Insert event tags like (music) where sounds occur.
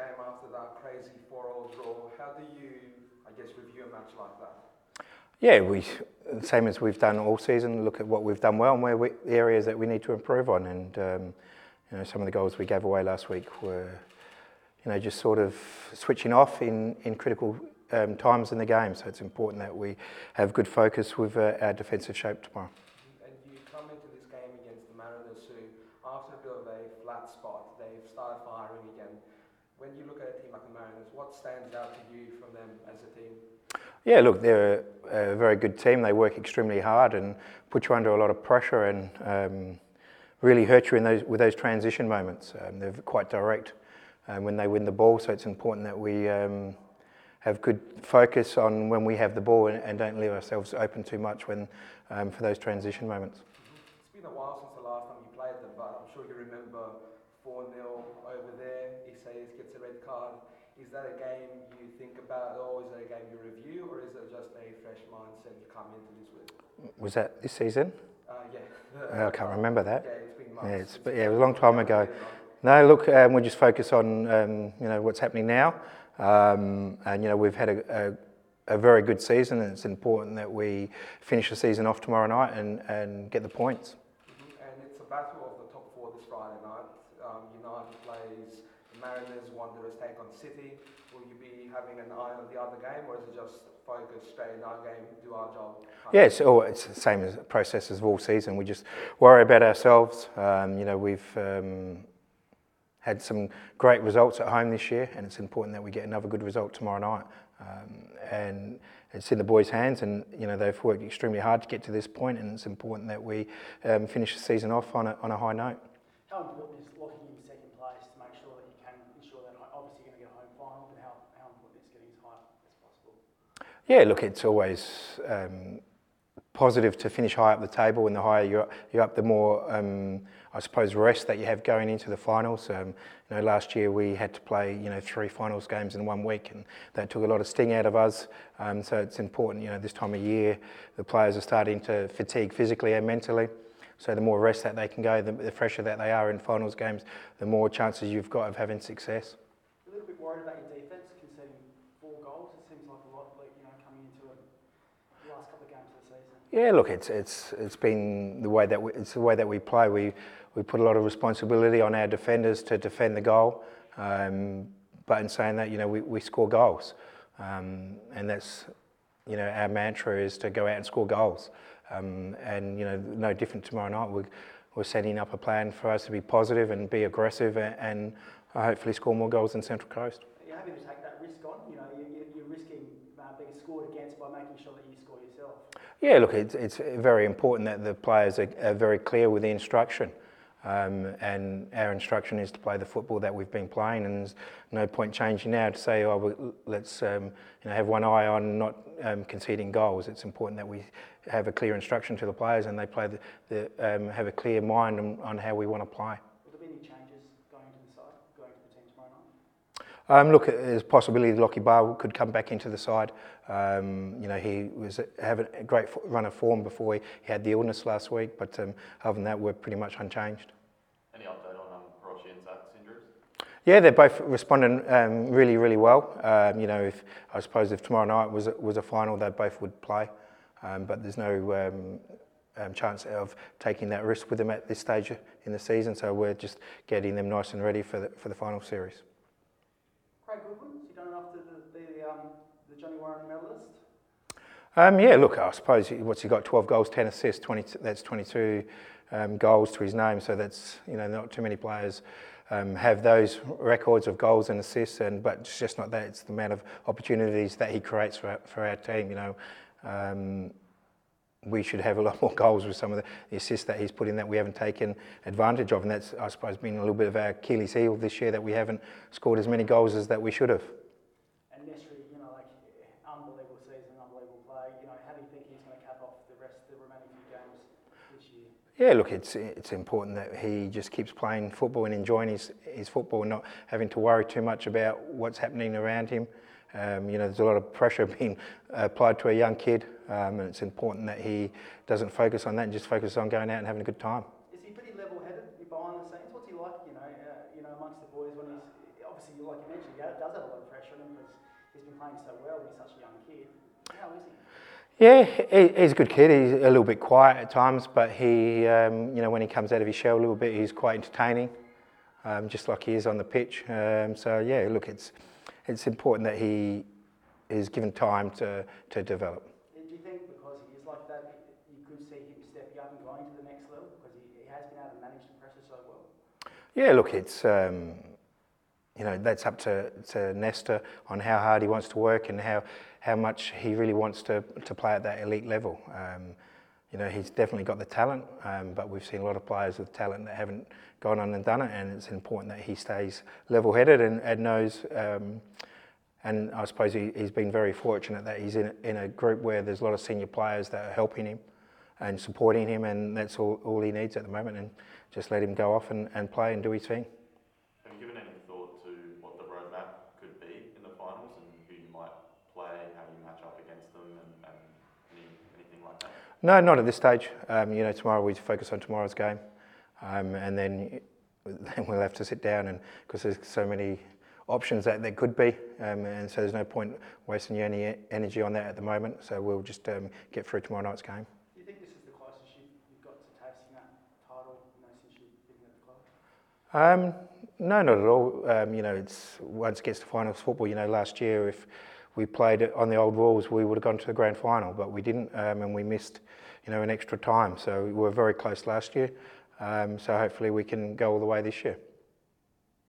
game after that crazy four-all draw. How do you, I guess, review a match like that? Yeah, we same as we've done all season. Look at what we've done well and where we, the areas that we need to improve on. And um, you know, some of the goals we gave away last week were, you know, just sort of switching off in in critical um, times in the game. So it's important that we have good focus with uh, our defensive shape tomorrow. And you come into this game against the Mariners, who, after a bit of a flat spot, they've started firing again. When you look at a team like the Mariners, what stands out to you from them as a team? Yeah, look, they're a, a very good team. They work extremely hard and put you under a lot of pressure and um, really hurt you in those with those transition moments. Um, they're quite direct um, when they win the ball, so it's important that we um, have good focus on when we have the ball and, and don't leave ourselves open too much when um, for those transition moments. It's been a while since the last time you played them, but I'm sure you remember 4 0 over there. Isaias gets a red card. Is that a game you think about or? Is that a game you review, or is it just a fresh mindset you come into this with? Was that this season? Uh, yeah. (laughs) I can't remember that. Yeah, it's been months. Yeah, it's, but yeah, it was a long time ago. No, look, um, we just focus on um, you know what's happening now, um, and you know we've had a, a, a, very good season, and it's important that we finish the season off tomorrow night and, and get the points. Mm-hmm. And it's a battle top four this Friday night. Um, United plays the Mariners, Wanderers take on City. Will you be having an eye on the other game, or is it just focus straight in our game, do our job? Yeah, it's, oh, it's the same as process as of all season. We just worry about ourselves. Um, you know, we've um, had some great results at home this year, and it's important that we get another good result tomorrow night. Um, and it's in the boys' hands, and you know they've worked extremely hard to get to this point, and it's important that we um, finish the season off on a, on a high note. How important is locking in second place to make sure that you can ensure that obviously you're going to get a home final, but how, how important is getting as high as possible? Yeah, look, it's always um, positive to finish high up the table, and the higher you're, you're up, the more, um, I suppose, rest that you have going into the finals. Um, you know, last year we had to play, you know, three finals games in one week, and that took a lot of sting out of us. Um, so it's important, you know, this time of year, the players are starting to fatigue physically and mentally. So the more rest that they can go, the, the fresher that they are in finals games, the more chances you've got of having success. A little bit worried about your defence conceding four goals. It seems like a lot, like, you know, coming into it the last couple of games of the season. Yeah, look, it's it's it's been the way that we, it's the way that we play. We we put a lot of responsibility on our defenders to defend the goal, um, but in saying that, you know, we, we score goals, um, and that's you know our mantra is to go out and score goals, um, and you know no different tomorrow night. We're, we're setting up a plan for us to be positive and be aggressive and, and hopefully score more goals in Central Coast. You're having to take that risk on. You know, you, you, you're risking uh, being scored against by making sure that you score yourself. Yeah, look, it's, it's very important that the players are, are very clear with the instruction. Um, and our instruction is to play the football that we've been playing, and there's no point changing now to say, oh, well, let's um, you know, have one eye on not um, conceding goals. It's important that we have a clear instruction to the players and they play the, the um, have a clear mind on, on how we want to play. Will there be any changes going to the side, going to the team tomorrow night? Um, look, there's a possibility that Lockie Barr could come back into the side. Um, you know, he was having a great run of form before he, he had the illness last week, but um, other than that, we're pretty much unchanged. Any update on um, Rossi and Zach's injuries? Yeah, they're both responding um, really, really well. Um, you know, if I suppose if tomorrow night was was a final, they both would play, um, but there's no um, um, chance of taking that risk with them at this stage in the season. So we're just getting them nice and ready for the for the final series. He done the, um, the Johnny Warren medalist? Um, yeah, look, I suppose he, what's he got? 12 goals, 10 assists, 20, that's 22 um, goals to his name. So that's you know not too many players um, have those records of goals and assists. And but it's just not that; it's the amount of opportunities that he creates for our, for our team. You know, um, we should have a lot (laughs) more goals with some of the, the assists that he's put in that we haven't taken advantage of. And that's I suppose been a little bit of our Achilles heel this year that we haven't scored as many goals as that we should have. And Nestory, you know, like unbelievable season, unbelievable play. You know, how do you think he's going to cap off the rest, of the remaining few games this year? Yeah, look, it's it's important that he just keeps playing football and enjoying his, his football and not having to worry too much about what's happening around him. Um, you know, there's a lot of pressure (laughs) being applied to a young kid, um, and it's important that he doesn't focus on that and just focus on going out and having a good time. Is he pretty level-headed You're behind the scenes? What's he like you know, uh, you know, amongst the boys when he's obviously, like you mentioned, he does have a lot of pressure on him because he's been playing so well. He's such a young kid. How is he? Yeah, he's a good kid. He's a little bit quiet at times, but he, um, you know, when he comes out of his shell a little bit, he's quite entertaining, um, just like he is on the pitch. Um, so yeah, look, it's it's important that he is given time to to develop. Do you think because he is like that, you could see him stepping up and going to the next level because he, he has been able to manage the pressure so well? Yeah, look, it's um, you know that's up to, to Nestory on how hard he wants to work and how how much he really wants to to play at that elite level. Um, you know, he's definitely got the talent, um, but we've seen a lot of players with talent that haven't gone on and done it, and it's important that he stays level-headed and, and knows. Um, and I suppose he, he's been very fortunate that he's in in a group where there's a lot of senior players that are helping him and supporting him, and that's all, all he needs at the moment. And just let him go off and, and play and do his thing. Have you given any thought to what the roadmap could be in the finals and who you might play, how you match up against them, and, and any, anything like that? No, not at this stage. Um, you know, tomorrow we focus on tomorrow's game, um, and then then (laughs) we'll have to sit down and because there's so many options that there could be, um, and so there's no point wasting any energy on that at the moment. So we'll just um, get through tomorrow night's game. Do you think this is the closest you've, you've got to tasting that title, you know, since you've been at the club? Um, no, not at all. Um, you know, it's once it gets to finals football. You know, last year if we played on the old rules, we would have gone to the grand final, but we didn't, um, and we missed, you know, an extra time. So we were very close last year. Um, so hopefully we can go all the way this year.